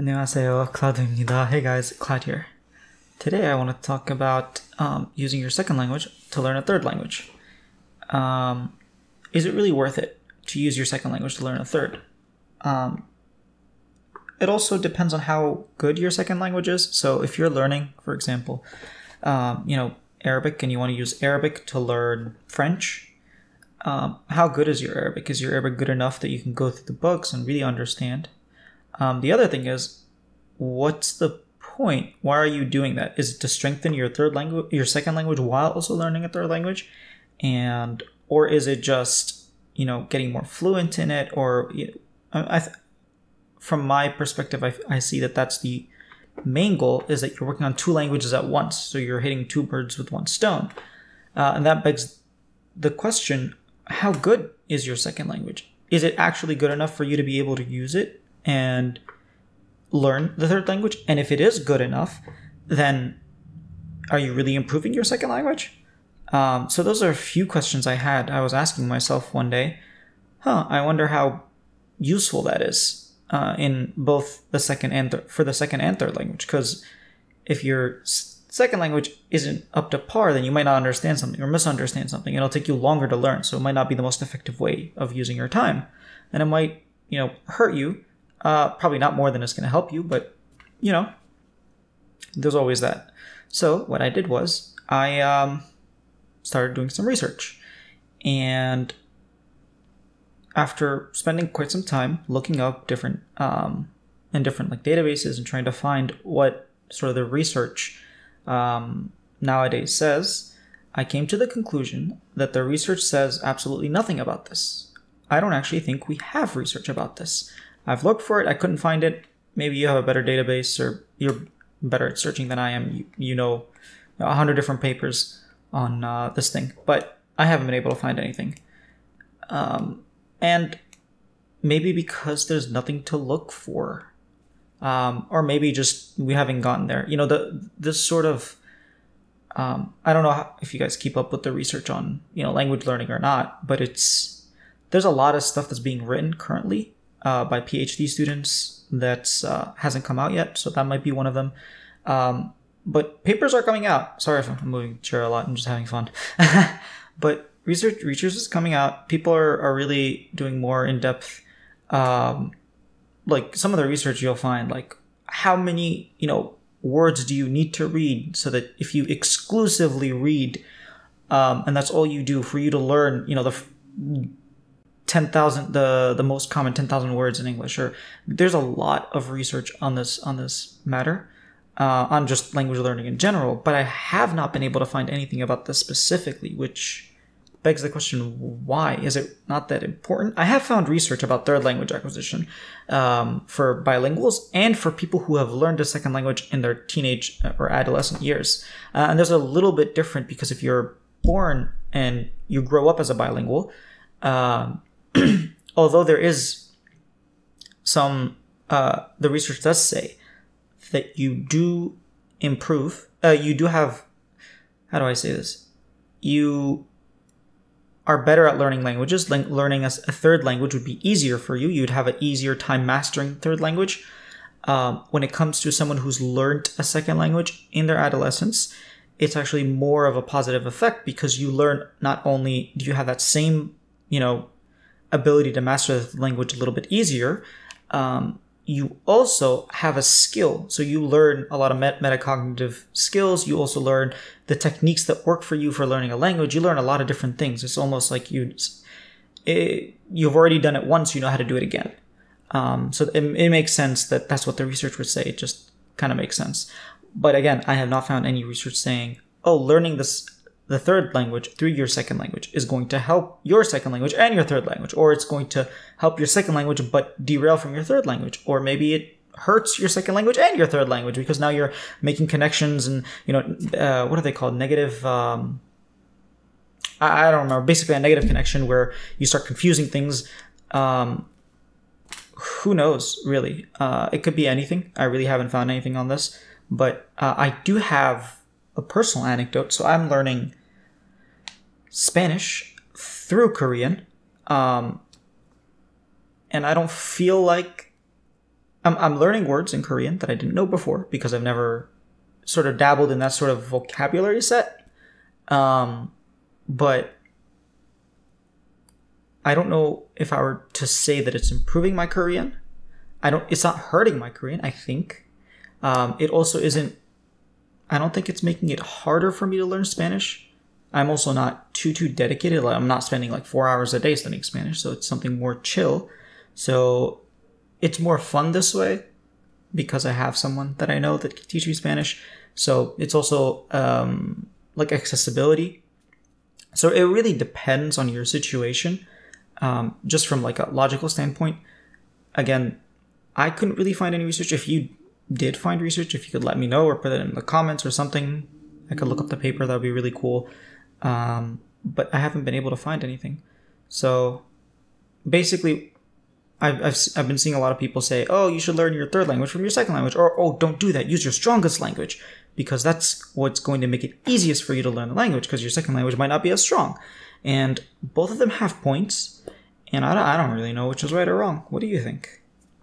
안녕하세요, 클라드입니다. Hey guys, Cloud here. Today I want to talk about um, using your second language to learn a third language. Um, is it really worth it to use your second language to learn a third? Um, it also depends on how good your second language is. So if you're learning, for example, um, you know, Arabic and you want to use Arabic to learn French, um, how good is your Arabic? Is your Arabic good enough that you can go through the books and really understand? Um, the other thing is, what's the point? Why are you doing that? Is it to strengthen your third language, your second language, while also learning a third language, and or is it just you know getting more fluent in it? Or I, th- from my perspective, I, I see that that's the main goal is that you're working on two languages at once, so you're hitting two birds with one stone, uh, and that begs the question: How good is your second language? Is it actually good enough for you to be able to use it and learn the third language? And if it is good enough, then are you really improving your second language? Um, so those are a few questions I had. I was asking myself one day, huh, I wonder how useful that is uh, in both the second and th- for the second and third language. Because if your second language isn't up to par, then you might not understand something or misunderstand something. It'll take you longer to learn, so it might not be the most effective way of using your time, and it might you know hurt you uh, probably not more than it's going to help you, but you know, there's always that. So what I did was I um, started doing some research, and after spending quite some time looking up different um, in different like databases and trying to find what sort of the research um, nowadays says, I came to the conclusion that the research says absolutely nothing about this. I don't actually think we have research about this. I've looked for it, I couldn't find it. Maybe you have a better database or you're better at searching than I am. You, you know a hundred different papers on uh, this thing, but I haven't been able to find anything. Um, and maybe because there's nothing to look for, um, or maybe just we haven't gotten there. You know, the this sort of um, I don't know how, if you guys keep up with the research on you know language learning or not, but it's there's a lot of stuff that's being written currently uh, by PhD students that uh, hasn't come out yet, so that might be one of them. Um, but papers are coming out. Sorry if I'm moving chair a lot. I'm just having fun. but research research is coming out. People are, are really doing more in depth. Um, like some of the research you'll find, like how many you know words do you need to read so that if you exclusively read, um, and that's all you do for you to learn, you know the 10,000 the the most common 10,000 words in English or there's a lot of research on this on this matter uh, on just language learning in general but I have not been able to find anything about this specifically which begs the question why? Is it not that important? I have found research about third language acquisition um, for bilinguals and for people who have learned a second language in their teenage or adolescent years. Uh, and there's a little bit different because if you're born and you grow up as a bilingual um, although there is some, uh, the research does say that you do improve, uh, you do have, how do I say this? You are better at learning languages. learning a third language would be easier for you. You'd have an easier time mastering third language. Um, when it comes to someone who's learned a second language in their adolescence, it's actually more of a positive effect because you learn not only do you have that same, you know, ability to master the language a little bit easier, um, you also have a skill. So you learn a lot of met- metacognitive skills. You also learn the techniques that work for you for learning a language. You learn a lot of different things. It's almost like you, it, you've already done it once. You know how to do it again. Um, so it, it makes sense that that's what the research would say. It just kind of makes sense. But again, I have not found any research saying, oh, learning this the third language through your second language is going to help your second language and your third language, or it's going to help your second language but derail from your third language, or maybe it hurts your second language and your third language because now you're making connections and you know uh, what are they called? Negative um, I, I, don't remember. Basically a negative connection where you start confusing things. Um, who knows really? Uh, it could be anything. I really haven't found anything on this. But uh, i do have a personal anecdote. So i'm learning Spanish through Korean. Um, and I don't feel like I'm, I'm learning words in Korean that I didn't know before because I've never sort of dabbled in that sort of vocabulary set. Um, but I don't know if I were to say that it's improving my Korean. I don't. It's not hurting my Korean. I think. Um, it also isn't. I don't think it's making it harder for me to learn Spanish. I'm also not too too dedicated. Like I'm not spending like four hours a day studying Spanish, so it's something more chill. So it's more fun this way because I have someone that I know that can teach me Spanish. So it's also um, like accessibility. So it really depends on your situation. Um, just from like a logical standpoint, again, I couldn't really find any research. If you did find research, if you could let me know or put it in the comments or something, I could look up the paper. That would be really cool. Um, but I haven't been able to find anything. So basically, I've, I've, I've been seeing a lot of people say, oh, you should learn your third language from your second language, or oh, don't do that. Use your strongest language because that's what's going to make it easiest for you to learn the language because your second language might not be as strong. And both of them have points, and I don't, I don't really know which is right or wrong. What do you think?